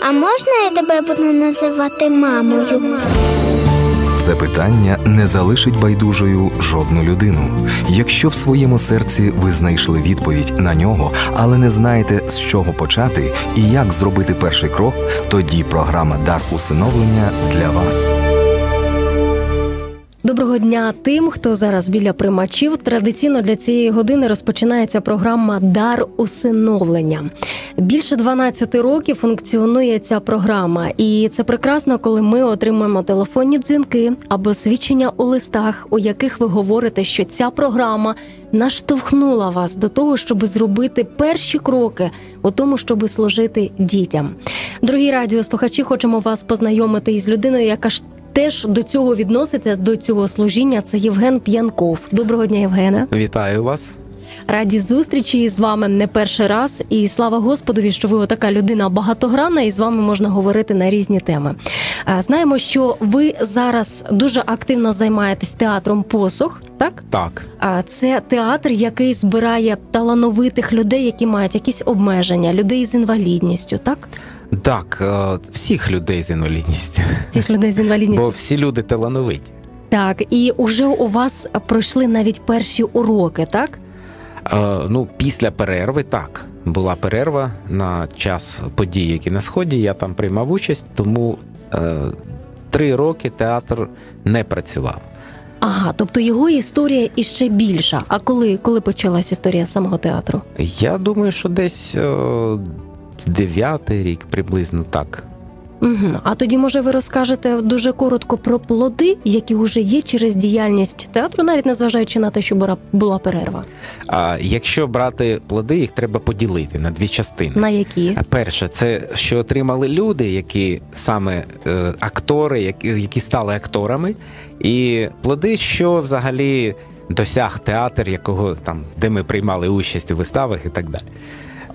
А можна я тебе буду називати мамою? Це питання не залишить байдужою жодну людину. Якщо в своєму серці ви знайшли відповідь на нього, але не знаєте з чого почати і як зробити перший крок, тоді програма Дар усиновлення для вас. Доброго дня тим, хто зараз біля приймачів. Традиційно для цієї години розпочинається програма Дар усиновлення. Більше 12 років функціонує ця програма, і це прекрасно, коли ми отримуємо телефонні дзвінки або свідчення у листах, у яких ви говорите, що ця програма наштовхнула вас до того, щоб зробити перші кроки у тому, щоб служити дітям. Дорогі радіослухачі, хочемо вас познайомити із людиною, яка ж теж до цього відноситься до цього служіння. Це Євген П'янков. Доброго дня, Євгене. Вітаю вас. Раді зустрічі з вами не перший раз, і слава Господові, що ви така людина багатогранна, і з вами можна говорити на різні теми. Знаємо, що ви зараз дуже активно займаєтесь театром посух. Так, так, це театр, який збирає талановитих людей, які мають якісь обмеження, людей з інвалідністю, так так, е, всіх людей з інвалідністю. Всіх людей з інвалідністю. Бо всі люди талановиті. Так, і уже у вас пройшли навіть перші уроки, так? Е, ну, після перерви так. Була перерва на час подій, які на сході. Я там приймав участь, тому е, три роки театр не працював. Ага, тобто його історія іще більша. А коли коли почалась історія самого театру? Я думаю, що десь е, дев'ятий рік приблизно так. Угу. А тоді, може, ви розкажете дуже коротко про плоди, які вже є через діяльність театру, навіть незважаючи на те, що була перерва. А якщо брати плоди, їх треба поділити на дві частини. На які перше, це що отримали люди, які саме е, актори, які, які стали акторами, і плоди, що взагалі досяг театр, якого там, де ми приймали участь у виставах і так далі.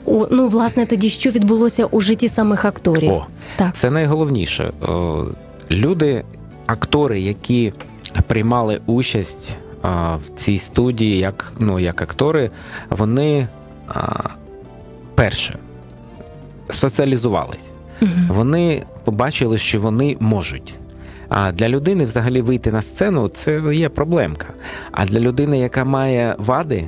Ну, власне, тоді що відбулося у житті самих акторів? О, так. Це найголовніше. Люди, актори, які приймали участь в цій студії, як ну, як актори, вони перше соціалізувались. Угу. Вони побачили, що вони можуть. А для людини взагалі вийти на сцену це є проблемка. А для людини, яка має вади,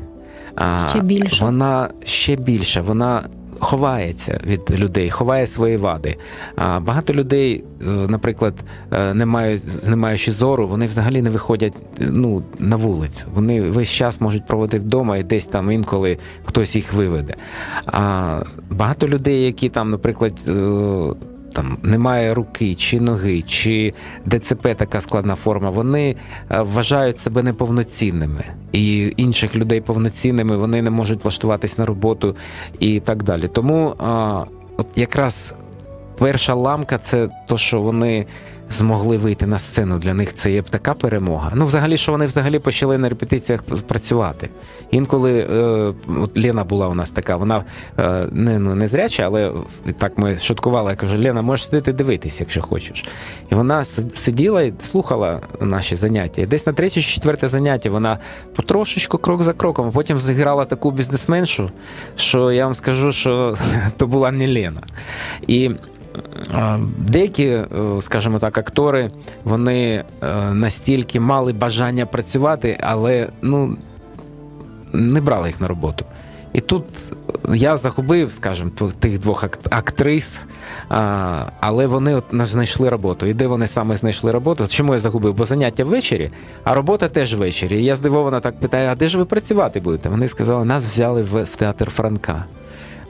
ще більше. Вона ще більше, вона ховається від людей, ховає свої вади. А багато людей, е, наприклад, е, не мають, не маючи зору, вони взагалі не виходять ну, на вулицю. Вони весь час можуть проводити вдома і десь там інколи хтось їх виведе. А багато людей, які там, наприклад, е, там немає руки чи ноги, чи ДЦП така складна форма, вони е, вважають себе неповноцінними і інших людей повноцінними, вони не можуть влаштуватись на роботу і так далі. Тому от якраз перша ламка це то, що вони змогли вийти на сцену. Для них це є така перемога. Ну, взагалі, що вони взагалі почали на репетиціях працювати. Інколи е, от Лена була у нас така, вона е, не ну, не зряча, але так ми шуткували. Я кажу, Лена, можеш сидіти дивитися, якщо хочеш. І вона сиділа і слухала наші заняття. І десь на третє чи четверте заняття вона потрошечку, крок за кроком, а потім зіграла таку бізнесменшу, що я вам скажу, що то була не Лена. І Деякі, е, скажімо так, актори вони е, настільки мали бажання працювати, але ну, не брали їх на роботу. І тут я загубив, скажімо, тих двох актрис, але вони от знайшли роботу. І де вони саме знайшли роботу? Чому я загубив? Бо заняття ввечері, а робота теж ввечері. І я здивована так питаю: а де ж ви працювати будете? Вони сказали, нас взяли в театр Франка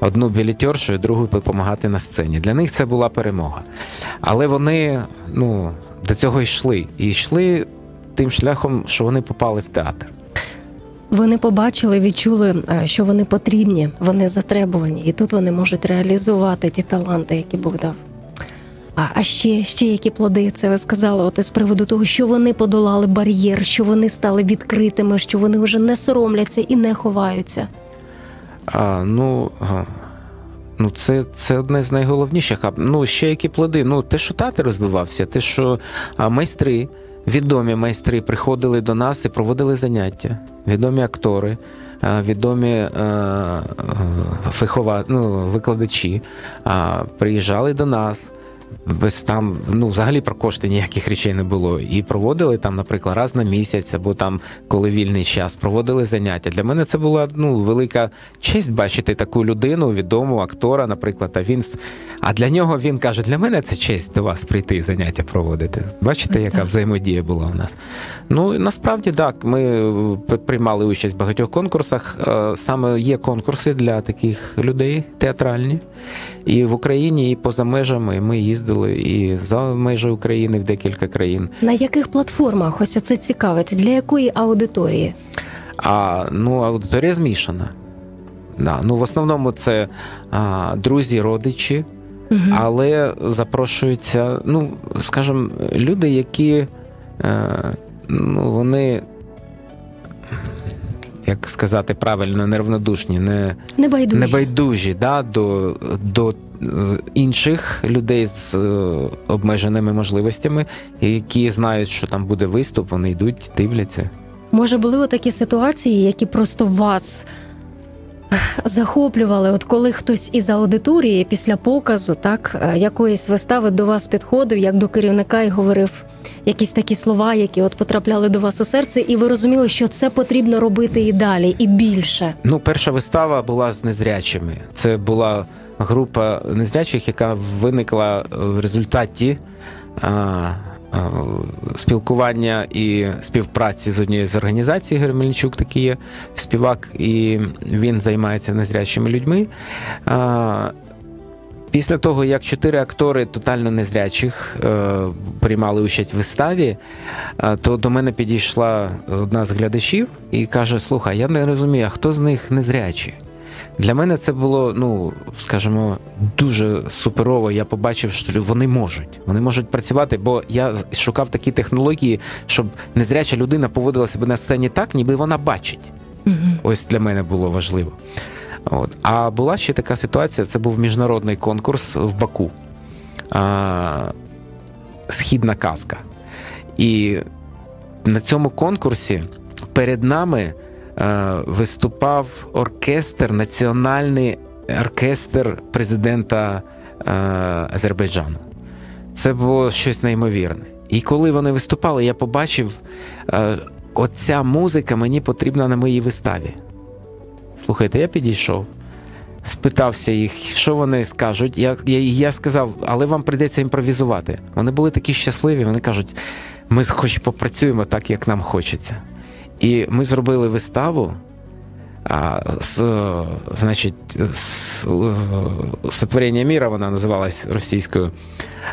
одну білітершу і другу допомагати на сцені. Для них це була перемога. Але вони ну, до цього йшли. І йшли тим шляхом, що вони попали в театр. Вони побачили, відчули, е, що вони потрібні, вони затребувані, і тут вони можуть реалізувати ті таланти, які Бог дав. А а ще ще які плоди це ви сказали? От з приводу того, що вони подолали бар'єр, що вони стали відкритими, що вони вже не соромляться і не ховаються. А, Ну ну це це одне з найголовніших. А Ну, ще які плоди. Ну, те, що тати розбивався, те, що майстри, відомі майстри приходили до нас і проводили заняття, відомі актори. відомі фехова, ну, викладачі приїжджали до нас. Без там ну взагалі про кошти ніяких речей не було. І проводили там, наприклад, раз на місяць, або там, коли вільний час, проводили заняття. Для мене це була ну велика честь бачити таку людину, відому актора, наприклад. А він а для нього він каже: для мене це честь до вас прийти і заняття проводити. Бачите, Ось яка так. взаємодія була у нас? Ну насправді так. Ми е, приймали участь в багатьох конкурсах. Е, Саме є конкурси для таких людей театральні. І в Україні, і поза межами ми їздили і за межі України в декілька країн. На яких платформах ось оце цікавить? Для якої аудиторії? А ну, аудиторія змішана. Да. Ну, в основному це а, друзі, родичі, Мгм. але запрошуються, ну, скажімо, люди, які е, ну, вони, як сказати правильно, неравнодушні, не, Небайдужі. небайдужі да, до, до інших людей з е, обмеженими можливостями, які знають, що там буде виступ, вони йдуть, дивляться. Може, були такі ситуації, які просто вас захоплювали, от коли хтось із аудиторії після показу, так, е, якоїсь вистави до вас підходив, як до керівника, і говорив якісь такі слова, які от потрапляли до вас у серце, і ви розуміли, що це потрібно робити і далі, і більше. Ну, перша вистава була з незрячими. Це була група незрячих, яка виникла в результаті спілкування і співпраці з однією з організацій. Ігор Мельничук такий є співак, і він займається незрячими людьми. Після того, як чотири актори тотально незрячих е, приймали участь в виставі, е, то до мене підійшла одна з глядачів і каже: Слухай, я не розумію, а хто з них незрячі? Для мене це було, ну скажімо, дуже суперово. Я побачив, що вони можуть. Вони можуть працювати, бо я шукав такі технології, щоб незряча людина поводила себе на сцені так, ніби вона бачить. Угу. Ось для мене було важливо. От. А була ще така ситуація: це був міжнародний конкурс в Баку. А, Східна казка. І на цьому конкурсі перед нами виступав оркестр, національний оркестр президента е, Азербайджану. Це було щось неймовірне. І коли вони виступали, я побачив, е, оця музика мені потрібна на моїй виставі. Слухайте, я підійшов, спитався їх, що вони скажуть. Я, я, я сказав, але вам прийдеться імпровізувати. Вони були такі щасливі, вони кажуть, ми хоч попрацюємо так, як нам хочеться. І ми зробили виставу. А, з, значить, з, сотворення міра вона називалась російською.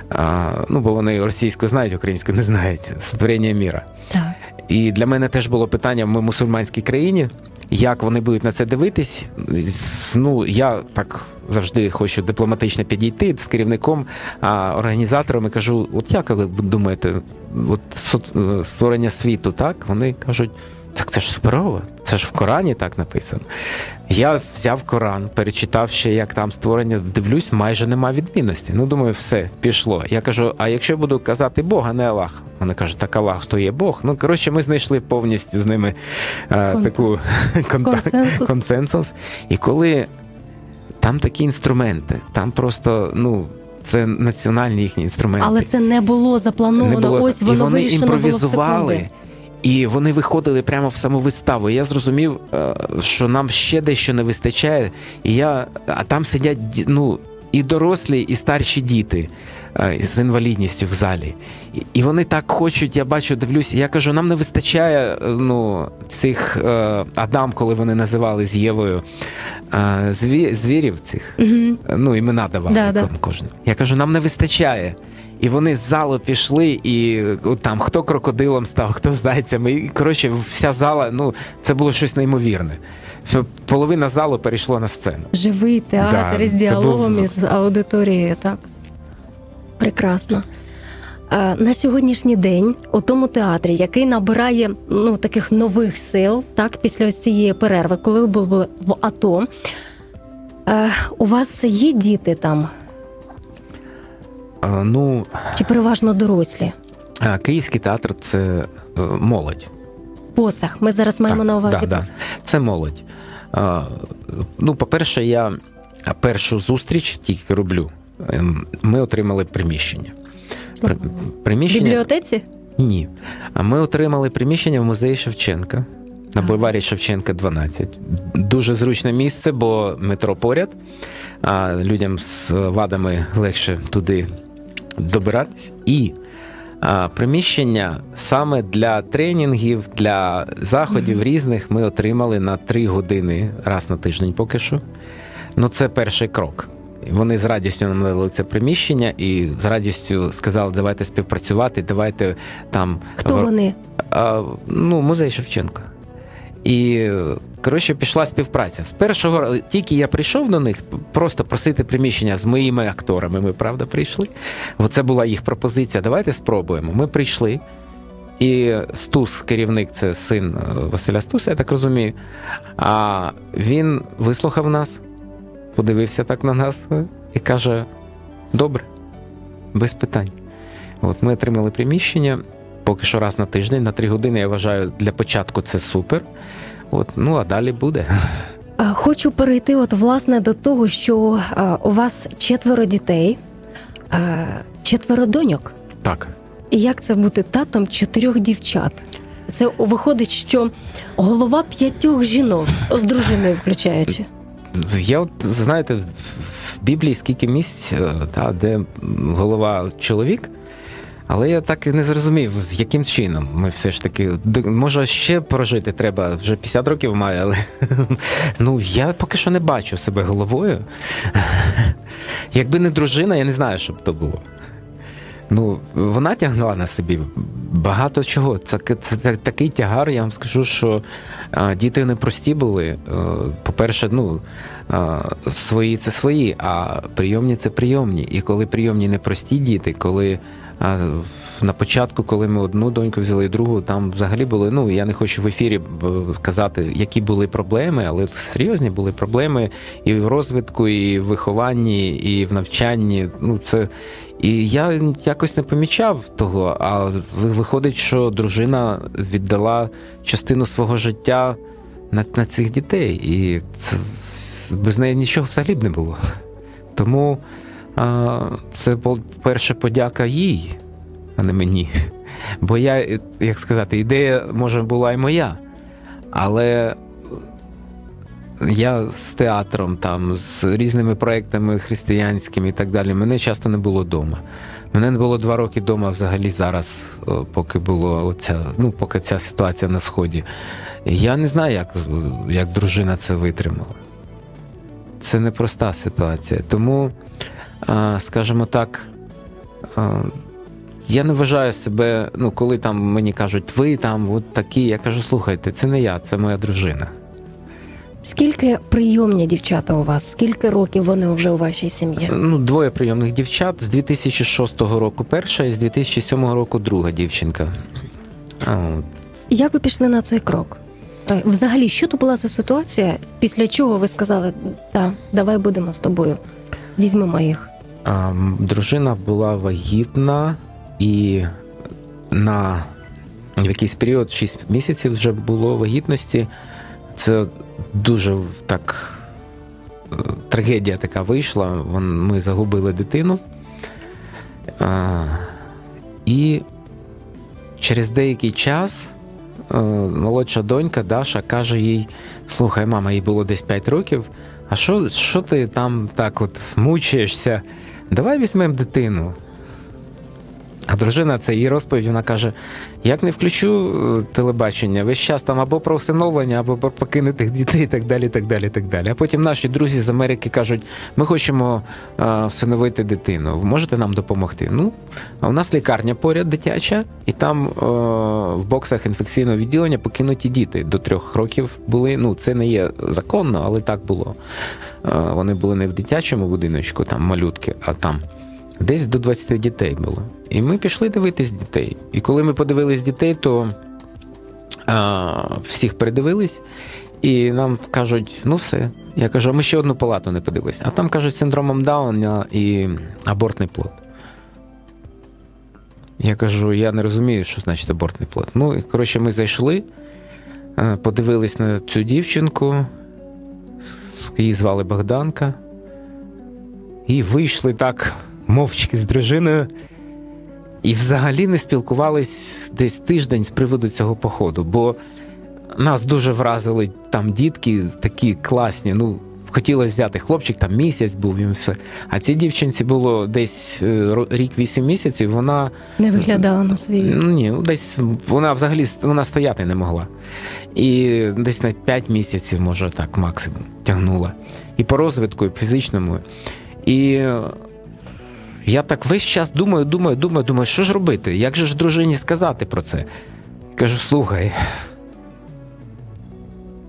А, ну, бо вони російську знають, українську не знають. Сотворення міра. Так. І для мене теж було питання: ми в мусульманській країні, як вони будуть на це дивитись? Ну, я так завжди хочу дипломатично підійти з керівником, а організатором і кажу: от як ви думаєте, от створення світу, так? Вони кажуть. Так це ж суперово, це ж в Корані так написано. Я взяв Коран, перечитав ще, як там створення, дивлюсь, майже нема відмінності. Ну, думаю, все, пішло. Я кажу: а якщо я буду казати Бог, а не Аллах? Вони кажуть, так Аллах то є Бог. Ну, коротше, ми знайшли повністю з ними е, Контакт. таку Консенсус. консенсус. І коли там такі інструменти, там просто, ну. Це національні їхні інструменти. Але це не було заплановано. Не було Ось воно і вони вирішено було в імпровізували. секунди. І вони виходили прямо в саму виставу. Я зрозумів, е, що нам ще дещо не вистачає. І я, а там сидять ну, і дорослі, і старші діти з інвалідністю в залі. І- вони так хочуть, я бачу, дивлюся. Я кажу, нам не вистачає е, ну, цих е, Адам, коли вони називали з Євою е, зві, звірів цих. Мгм. Ну, імена давали Да, да. кожен. Я кажу, нам не вистачає. І вони з залу пішли, і там хто крокодилом став, хто зайцями. І коротше, вся зала, ну це було щось неймовірне. Половина залу перейшло на сцену. Живий театр Да, із діалогом був- із аудиторією, так. Прекрасно. На сьогоднішній день у тому театрі, який набирає ну, таких нових сил, так, після ось цієї перерви, коли ви були в АТО, у вас є діти там, А, ну, чи переважно дорослі? а, Київський театр це е, молодь. Посах. Ми зараз маємо Так, на увазі да, да. Це молодь. А, ну, по-перше, я першу зустріч тільки роблю. Ем, Ми отримали приміщення. При- В Приміщення бібліотеці? ні. А ми отримали приміщення в музеї Шевченка на бульварі Шевченка 12. Дуже зручне місце, бо метро поряд. А людям з вадами легше туди добиратись. І а, приміщення саме для тренінгів, для заходів різних ми отримали на 3 години раз на тиждень поки що. Ну, це перший крок. Вони з радістю нам дали це приміщення і з радістю сказали, давайте співпрацювати, давайте там Хто вони? а, ну, музей Шевченка. І коротше пішла співпраця. З першого тільки я прийшов до них, просто просити приміщення з моїми акторами. Ми правда прийшли. Оце була їх пропозиція. Давайте спробуємо. Ми прийшли. І Стус, керівник, це син е, Василя Стуса, я так розумію. А він вислухав нас, подивився так на нас е, і каже: добре, без питань. От ми отримали приміщення поки що раз на тиждень, на три години. Я вважаю, для початку це супер. От, ну а далі буде. Хочу перейти, от власне, до того, що у вас четверо дітей, четверо доньок. Так. І як це бути татом чотирьох дівчат? Це виходить, що голова п'ятьох жінок з дружиною включаючи. Я от знаєте, в Біблії скільки місць, е, та, де голова чоловік. Але я так і не зрозумів, яким чином ми все ж таки. Може, ще прожити треба, вже 50 років має, але ну я поки що не бачу себе головою. Якби не дружина, я не знаю, що б то було. Ну, вона тягнула на собі багато чого. Це, це, це такий тягар, я вам скажу, що а, діти непрості були. А, По-перше, ну, а, свої це свої, а прийомні це прийомні. І коли прийомні непрості діти, коли а, на початку, коли ми одну доньку взяли і другу, там взагалі були. Ну, я не хочу в ефірі казати, які були проблеми, але серйозні були проблеми і в розвитку, і в вихованні, і в навчанні. Ну, це і я якось не помічав того. А виходить, що дружина віддала частину свого життя на, на цих дітей, і це, без неї нічого взагалі б не було. Тому це перша подяка їй, а не мені. Бо я, як сказати, ідея може була і моя, але я з театром, там, з різними проектами християнськими і так далі. Мене часто не було вдома. Мене не було два роки вдома взагалі зараз, поки було оця, ну, поки ця ситуація на сході. Я не знаю, як, як дружина це витримала. Це непроста ситуація. Тому, скажімо так, я не вважаю себе, ну, коли там мені кажуть, ви там от такі, я кажу, слухайте, це не я, це моя дружина. Скільки прийомні дівчата у вас? Скільки років вони вже у вашій сім'ї? Ну, двоє прийомних дівчат з 2006 року перша і з 2007 року друга дівчинка. А, от. Як ви пішли на цей крок? Е, Взагалі, що то була за ситуація, після чого ви сказали, так, давай будемо з тобою, візьмемо їх. А, м, дружина була вагітна і на в якийсь період, 6 місяців вже було вагітності. Це дуже так е, трагедія така вийшла. Ми загубили дитину. І через деякий час е, молодша донька Даша каже їй: слухай, мама, їй було десь 5 років. А що, що ти там так от мучаєшся? Давай візьмемо дитину. А дружина це її розповідь, вона каже: як не включу е, телебачення, весь час там або про усиновлення, або про покинутих дітей, і так далі. так далі, так далі. А потім наші друзі з Америки кажуть: ми хочемо е, всиновити дитину. Можете нам допомогти? Ну, а у нас лікарня поряд дитяча, і там е, в боксах інфекційного відділення покинуті діти до трьох років були. Ну, це не є законно, але так було. Е, вони були не в дитячому будиночку, там малютки, а там. Десь до 20 дітей було. І ми пішли дивитись дітей. І коли ми подивились дітей, то а, всіх передивились, і нам кажуть, ну все. Я кажу, а ми ще одну палату не подивились. А там кажуть, синдромом Дауна і абортний плод. Я кажу, я не розумію, що значить абортний плод. Ну, і коротше, ми зайшли, Е, Подивились на цю дівчинку, її звали Богданка. І вийшли так мовчки з дружиною. І взагалі не спілкувались десь тиждень з приводу цього походу, бо нас дуже вразили там дітки такі класні. Ну, хотілося взяти хлопчик, там місяць був і все. А цій дівчинці було десь е, рік вісім місяців. Вона Не виглядала на свій. Ну, ні, ну, десь вона взагалі вона стояти не могла. І десь на 5 місяців, може так, максимум, тягнула. І по розвитку, і по фізичному. І я так весь час думаю, думаю, думаю, думаю, що ж робити? Як же ж дружині сказати про це? Кажу, слухай.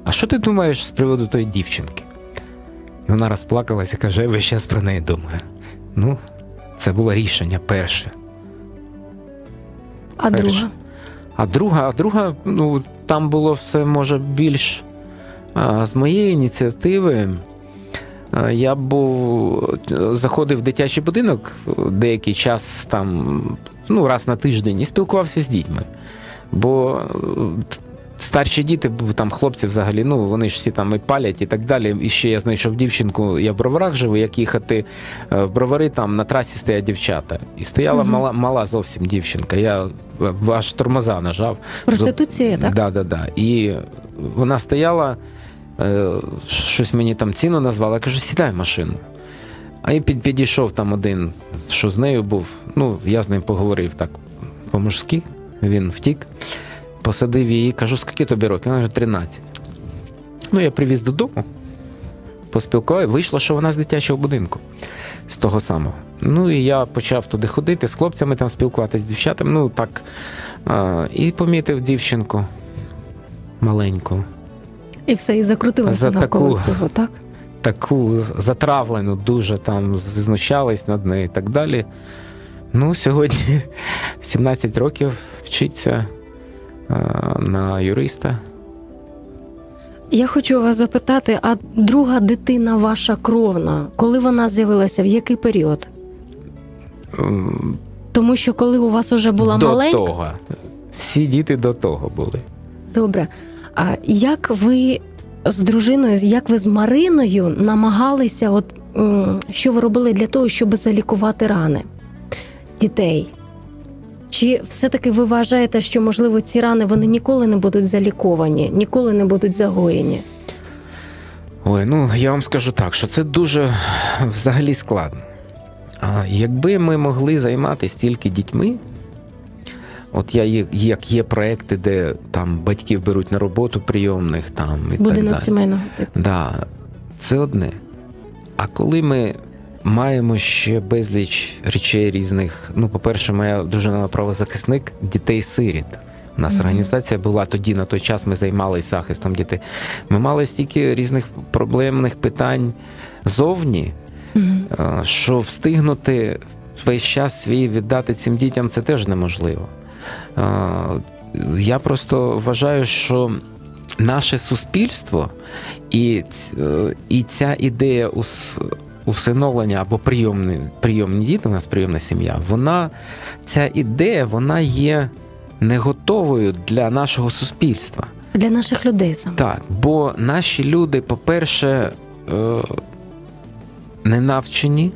А що ти думаєш з приводу тої дівчинки? І вона розплакалася і каже, я весь час про неї думаю. Ну, це було рішення перше. А перше. друга? А друга, а друга, ну там було все може більш а, з моєї ініціативи. А, Я був заходив в дитячий будинок деякий час там, ну, раз на тиждень, і спілкувався з дітьми. Бо е, старші діти, там хлопці взагалі, ну вони ж всі там і палять і так далі. І ще я знайшов дівчинку, я в броварах живу, як їхати е, в бровари, там на трасі стоять дівчата. І стояла Мгм. мала, мала зовсім дівчинка. Я е, аж тормоза нажав. Проституція, так? Да, да, да. І вона стояла, е, щось мені там ціну назвала. Я кажу, сідай в машину. А я підійшов там один, що з нею був. Ну, я з ним поговорив так по-мужськи, він втік, посадив її, кажу, скільки тобі років? Вона каже, 13. Ну, я привіз додому, поспілкував, вийшло, що вона з дитячого будинку, з того самого. Ну і я почав туди ходити, з хлопцями там спілкуватися, з дівчатами. Ну так. А, і помітив дівчинку маленьку, І все, і закрутилося За навколо таку- цього, так? таку затравлену, дуже там знущались над нею і так далі. Ну, сьогодні 17 років вчиться а, на юриста. Я хочу вас запитати, а друга дитина ваша кровна, коли вона з'явилася, в який період? Тому що коли у вас уже була до маленька, того. Всі діти до того були. добре. Як ви з дружиною, як ви з Мариною намагалися, от що ви робили для того, щоб залікувати рани дітей? Чи все-таки ви вважаєте, що можливо ці рани вони ніколи не будуть заліковані, ніколи не будуть загоєні? Ой, ну я вам скажу так, що це дуже взагалі складно. А якби ми могли займатися тільки дітьми, от я є- як є проекти, де там батьків беруть на роботу прийомних, там і так Будинок далі. сімейного типу. Да, це одне. А коли ми маємо ще безліч речей різних, ну, по-перше, моя дружина правозахисник дітей-сиріт. У нас Мгм. організація була тоді, на той час ми займалися захистом дітей. Ми мали стільки різних проблемних питань зовні, е, що встигнути весь час свій віддати цим дітям це теж неможливо. Я просто вважаю, що наше суспільство і, е, і ця ідея ус- усиновлення або прийомні, прийомні діти, у нас прийомна сім'я, вона ця ідея вона є не готовою для нашого суспільства. Для наших людей саме. Так, бо наші люди, по-перше, е, не навчені.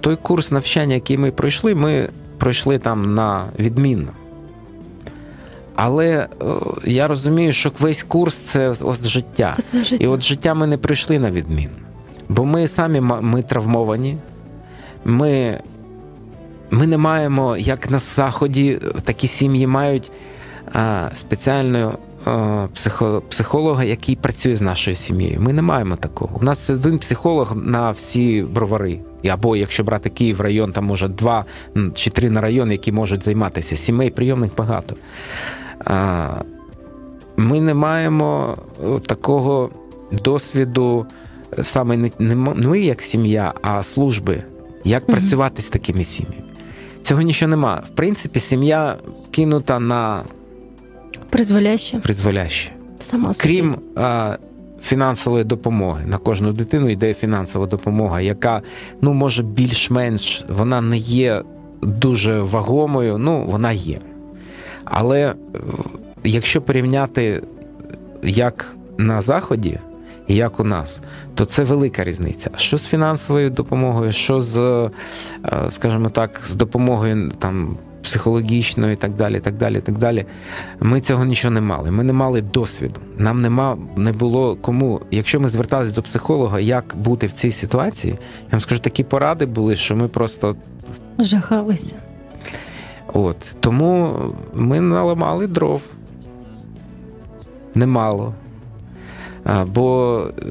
Той курс навчання, який ми пройшли, ми пройшли там на відмінно. Але е, я розумію, що весь курс це от життя. Це все життя. І от життя ми не прийшли на відмін. Бо ми самі ми травмовані, ми, ми не маємо, як на заході, такі сім'ї мають а, спеціального а, психо, психолога, який працює з нашою сім'єю. Ми не маємо такого. У нас один психолог на всі бровари. Або якщо брати Київ район, там може два чи три на район, які можуть займатися. Сімей прийомних багато. Ми не маємо е, такого досвіду е, саме не, ми як сім'я, а служби, як Мгм. працювати з такими сім'ями. Цього нічого нема. В принципі, сім'я кинута на Призволяще призволяще. сама собі. Крім а, фінансової допомоги. На кожну дитину йде фінансова допомога, яка ну може більш-менш вона не є дуже вагомою, ну вона є. Але е, якщо порівняти як на Заході і як у нас, то це велика різниця. Що з фінансовою допомогою, що з, е, скажімо так, з допомогою там. Психологічно і так далі, так далі, так далі. Ми цього нічого не мали. Ми не мали досвіду. Нам нема, не було кому. Якщо ми зверталися до психолога, як бути в цій ситуації, я вам скажу, такі поради були, що ми просто Жахалися. От тому ми наламали дров. Немало. Бо е,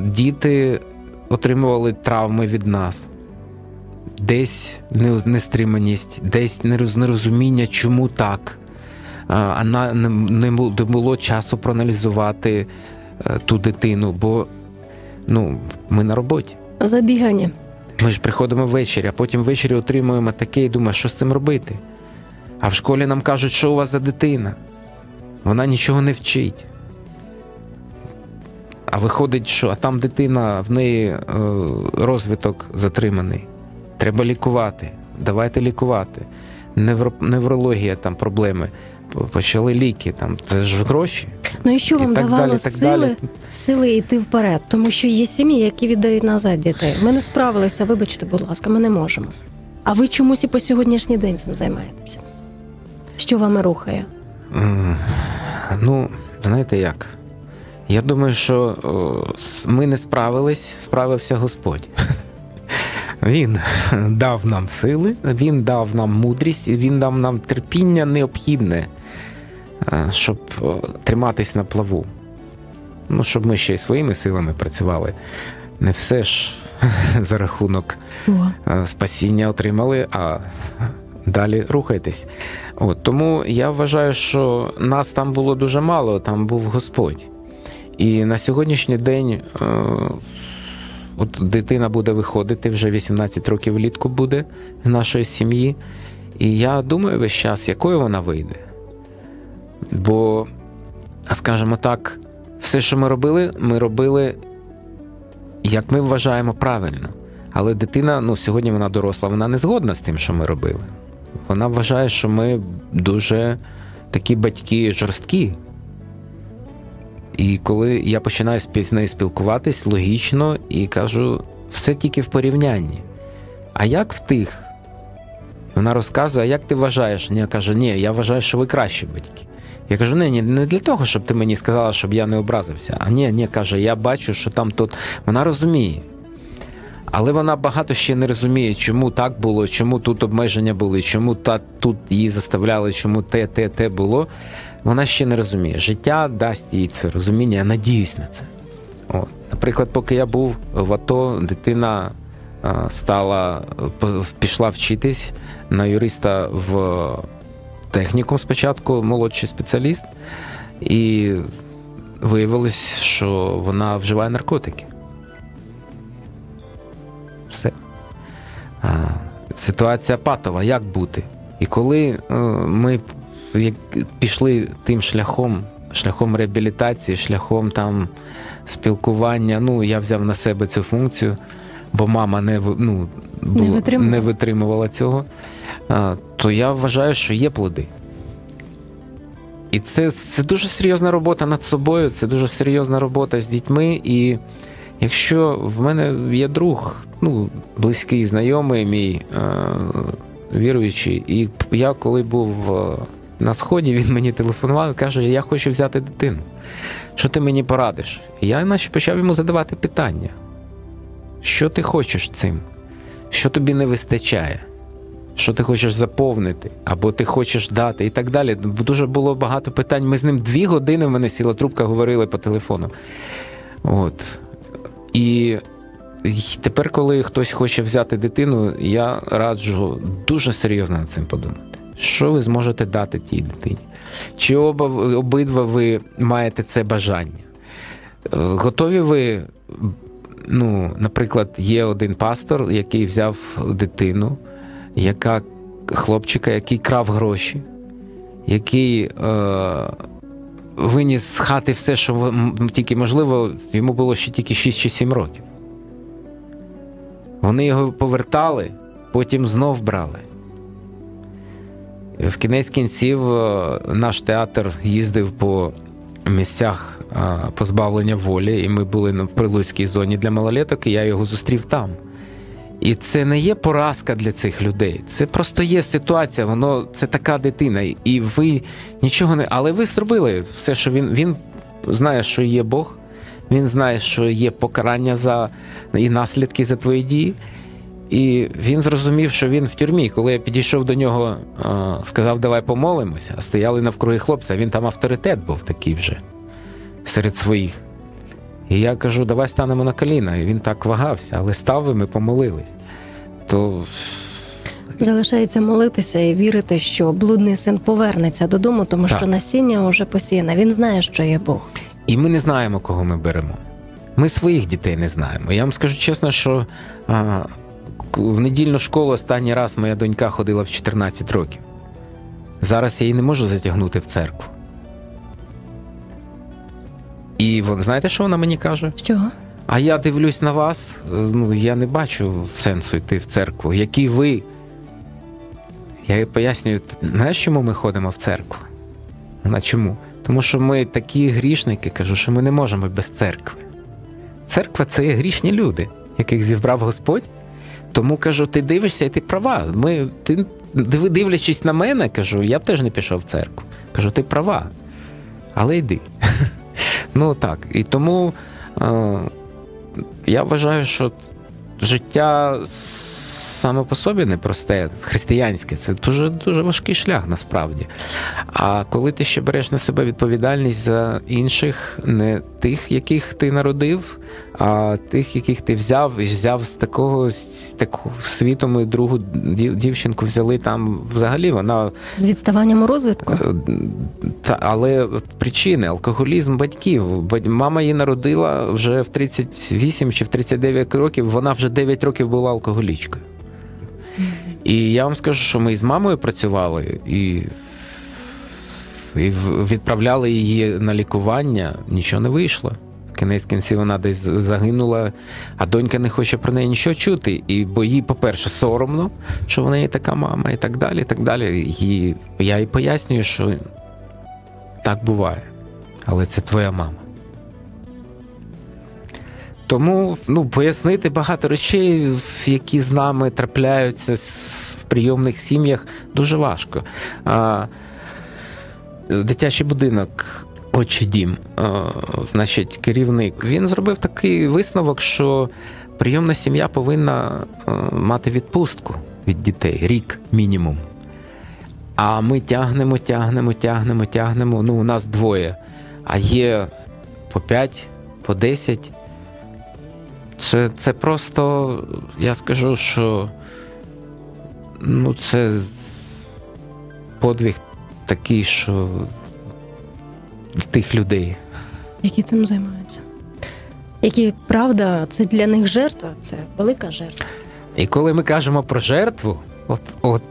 діти отримували травми від нас. Десь нестриманість, десь нероз- нерозуміння, чому так. А, не було часу проаналізувати е, ту дитину, бо ну, ми на роботі. Забігання. Ми ж приходимо ввечері, а потім ввечері отримуємо таке і думаємо, що з цим робити. А в школі нам кажуть, що у вас за дитина. Вона нічого не вчить. А виходить, що а там дитина, в неї е, розвиток затриманий. Треба лікувати. Давайте лікувати. Невро, неврологія там проблеми. Почали ліки, там це ж гроші. Ну і що І вам так давало далі, так сили, далі. сили йти вперед? Тому що є сім'ї, які віддають назад дітей. Ми не справилися, вибачте, будь ласка, ми не можемо. А ви чомусь і по сьогоднішній день цим займаєтеся? Що вами рухає? Ну, знаєте як? Я думаю, що о, ми не справились, справився Господь. Він дав нам сили, він дав нам мудрість, він дав нам терпіння необхідне, е, щоб триматись на плаву. Ну, щоб ми ще й своїми силами працювали. Не все ж за рахунок е, спасіння отримали, а далі рухайтесь. От, тому я вважаю, що нас там було дуже мало, там був Господь. І на сьогоднішній день е, от дитина буде виходити, вже 18 років влітку буде з нашої сім'ї. І я думаю весь час, якою вона вийде. Бо, скажімо так, все, що ми робили, ми робили, як ми вважаємо правильно. Але дитина, ну сьогодні вона доросла, вона не згодна з тим, що ми робили. Вона вважає, що ми дуже такі батьки жорсткі. І коли я починаю з нею спілкуватись логічно і кажу, все тільки в порівнянні. А як в тих? Вона розказує, а як ти вважаєш? Я кажу, ні, я вважаю, що ви кращі батьки. Я кажу, ні, ні, не для того, щоб ти мені сказала, щоб я не образився. А ні, ні, каже, я бачу, що там тут. Вона розуміє. Але вона багато ще не розуміє, чому так було, чому тут обмеження були, чому та, тут її заставляли, чому те, те, те було. Вона ще не розуміє. Життя дасть їй це розуміння, я надіюсь на це. От. Наприклад, поки я був в АТО, дитина стала, пішла вчитись на юриста в технікум спочатку, молодший спеціаліст, і виявилось, що вона вживає наркотики. Все. Ситуація патова, як бути? І коли е, ми як пішли тим шляхом, шляхом реабілітації, шляхом там спілкування, ну я взяв на себе цю функцію, бо мама не, ну, було, витримувала. не витримувала цього, то я вважаю, що є плоди. І це, це дуже серйозна робота над собою, це дуже серйозна робота з дітьми. І якщо в мене є друг, ну, близький знайомий мій е, віруючий, і я коли був на сході, він мені телефонував і каже: Я хочу взяти дитину. Що ти мені порадиш? І я наче почав йому задавати питання: що ти хочеш цим? Що тобі не вистачає? Що ти хочеш заповнити, або ти хочеш дати, і так далі. Дуже було багато питань. Ми з ним дві години в мене сіла трубка, говорили по телефону. От. І тепер, коли хтось хоче взяти дитину, я раджу дуже серйозно над цим подумати. Що ви зможете дати тій дитині? Чи оба, обидва ви маєте це бажання? Е, Готові ви, ну, наприклад, є один пастор, який взяв дитину, яка хлопчика, який крав гроші, який е, виніс з хати все, що тільки можливо, йому було ще тільки 6 чи 7 років. Вони його повертали, потім знов брали. В кінець кінців е, наш театр їздив по місцях е, позбавлення волі, і ми були на прилуцькій зоні для малолеток, і я його зустрів там. І це не є поразка для цих людей. Це просто є ситуація. Воно це така дитина, і ви нічого не. Але ви зробили все, що він. Він знає, що є Бог, він знає, що є покарання за і наслідки за твої дії. І він зрозумів, що він в тюрмі. Коли я підійшов до нього, е, сказав, давай помолимося, а стояли навкруги хлопця. Він там авторитет був такий вже серед своїх. І я кажу, давай станемо на коліна. І він так вагався, але став і ми помолились. То Залишається молитися і вірити, що блудний син повернеться додому, тому Так. що насіння вже посіяне. Він знає, що є Бог. І ми не знаємо, кого ми беремо. Ми своїх дітей не знаємо. Я вам скажу чесно, що а, в недільну школу останній раз моя донька ходила в 14 років. Зараз я її не можу затягнути в церкву. І вон, знаєте, що вона мені каже? Що? А я дивлюсь на вас, е, ну я не бачу сенсу йти в церкву. Які ви? Я їй пояснюю, знаєш, чому ми ходимо в церкву? Вона чому? Тому що ми такі грішники, кажу, що ми не можемо без церкви. Церква це є грішні люди, яких зібрав Господь. Тому кажу, ти дивишся і ти права. Ми, ти, дивлячись на мене, кажу, я б теж не пішов в церкву. Кажу, ти права. Але йди. Ну так. І тому е, я вважаю, що життя саме по собі непросте, християнське, це дуже дуже важкий шлях насправді. А коли ти ще береш на себе відповідальність за інших, не тих, яких ти народив, а тих, яких ти взяв, і взяв з такого з такого світу. Ми другу дівчинку взяли там взагалі. Вона З відставанням у розвитку? Е, Та, але причини алкоголізм батьків. Мама її народила вже в 38 чи в 39 років. Вона вже 9 років була алкоголічкою. І я вам скажу, що ми з мамою працювали і, і відправляли її на лікування. Нічого не вийшло. В Кінець кінців вона десь загинула, а донька не хоче про неї нічого чути. І бо їй, по-перше, соромно, що в неї така мама, і так далі. І так далі. І я їй пояснюю, що так буває. Але це твоя мама. Тому ну, пояснити багато речей, які з нами трапляються в прийомних сім'ях, дуже важко. А, дитячий будинок, очі дім, значить, керівник, він зробив такий висновок, що прийомна сім'я повинна мати відпустку від дітей, рік мінімум. А ми тягнемо, тягнемо, тягнемо, тягнемо. Ну, у нас двоє, а є по 5, по 10. Це, це просто, я скажу, що ну, це подвиг такий, що тих людей. Які цим займаються? Які правда, це для них жертва, це велика жертва. І коли ми кажемо про жертву, от, от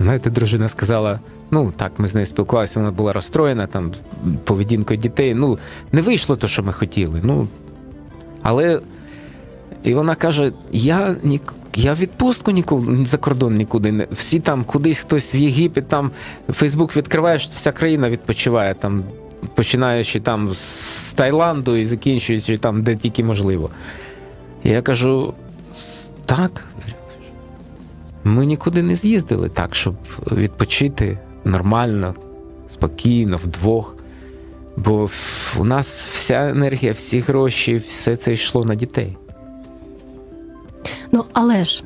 знаєте, дружина сказала: ну так, ми з нею спілкувалися, вона була розстроєна там поведінкою дітей. Ну, не вийшло те, що ми хотіли. Ну, але і вона каже: я ні, я відпустку ніколи за кордон нікуди не всі там кудись хтось в Єгипет, там Фейсбук відкриваєш, вся країна відпочиває там. Починаючи там з Таїланду і закінчуючи там, де тільки можливо. Я кажу: так, ми нікуди не з'їздили так, щоб відпочити нормально, спокійно, вдвох. Бо у нас вся енергія, всі гроші, все це йшло на дітей. Ну але ж,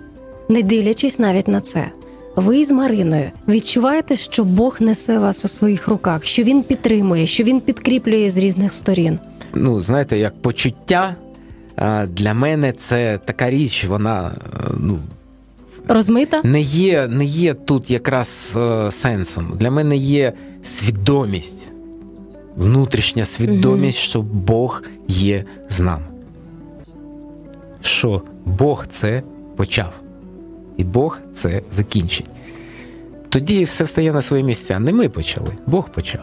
не дивлячись навіть на це, ви з Мариною відчуваєте, що Бог несе вас у своїх руках, що він підтримує, що він підкріплює з різних сторін. Ну, знаєте, як почуття для мене це така річ, вона е, ну, Розмита? не є, не є тут якраз е, сенсом. Для мене є свідомість, внутрішня свідомість, що Бог є з нами. Що Бог це почав, і Бог це закінчить. Тоді все стає на свої місця. Не ми почали, Бог почав.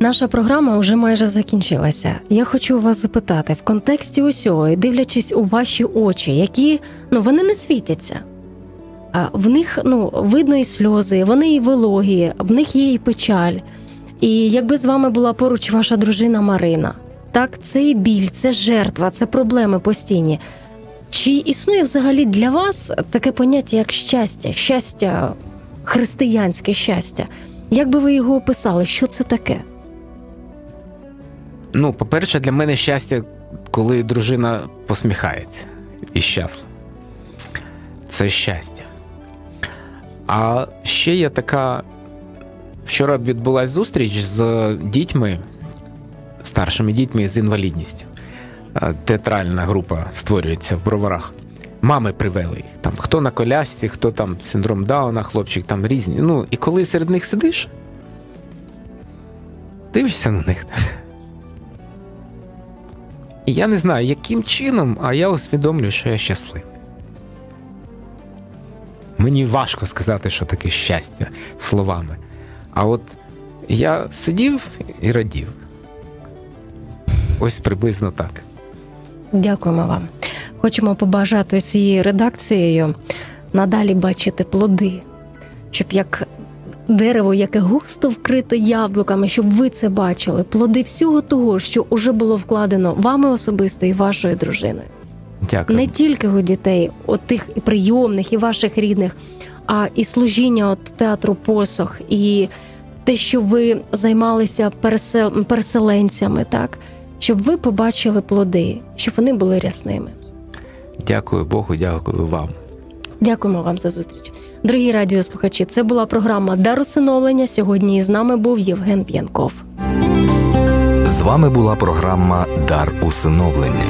Наша програма вже майже закінчилася. Я хочу вас запитати в контексті усього, дивлячись у ваші очі, які ну вони не світяться. А в них ну видно і сльози, вони і вологі, в них є і печаль. І якби з вами була поруч ваша дружина Марина, так це і біль, це жертва, це проблеми постійні. Чи існує взагалі для вас таке поняття, як щастя, щастя, християнське щастя? Як би ви його описали? Що це таке? Ну, по-перше, для мене щастя, коли дружина посміхається і щаслива. Це щастя. А ще є така. Вчора відбулася зустріч з дітьми, старшими дітьми з інвалідністю. Е, Театральна група створюється в броварах. Мами привели їх. Там хто на колясці, хто там синдром Дауна, хлопчик там різні. Ну, і коли серед них сидиш, дивишся на них. І я не знаю, яким чином, а я усвідомлюю, що я щасливий. Мені важко сказати, що таке щастя словами. А от я сидів і радів. Ось приблизно так. Дякуємо вам. Хочемо побажати цією редакцією надалі бачити плоди, щоб як дерево, яке густо вкрите яблуками, щоб ви це бачили, плоди всього того, що уже було вкладено вами особисто і вашою дружиною. Дякую. Не тільки у дітей, от тих і прийомних, і ваших рідних, а і служіння от театру посох, і те, що ви займалися пересел... переселенцями, так щоб ви побачили плоди, щоб вони були рясними. Дякую Богу, дякую вам. Дякуємо вам за зустріч. Дорогі радіослухачі, це була програма Дар усиновлення. Сьогодні з нами був Євген П'янков. З вами була програма Дар усиновлення.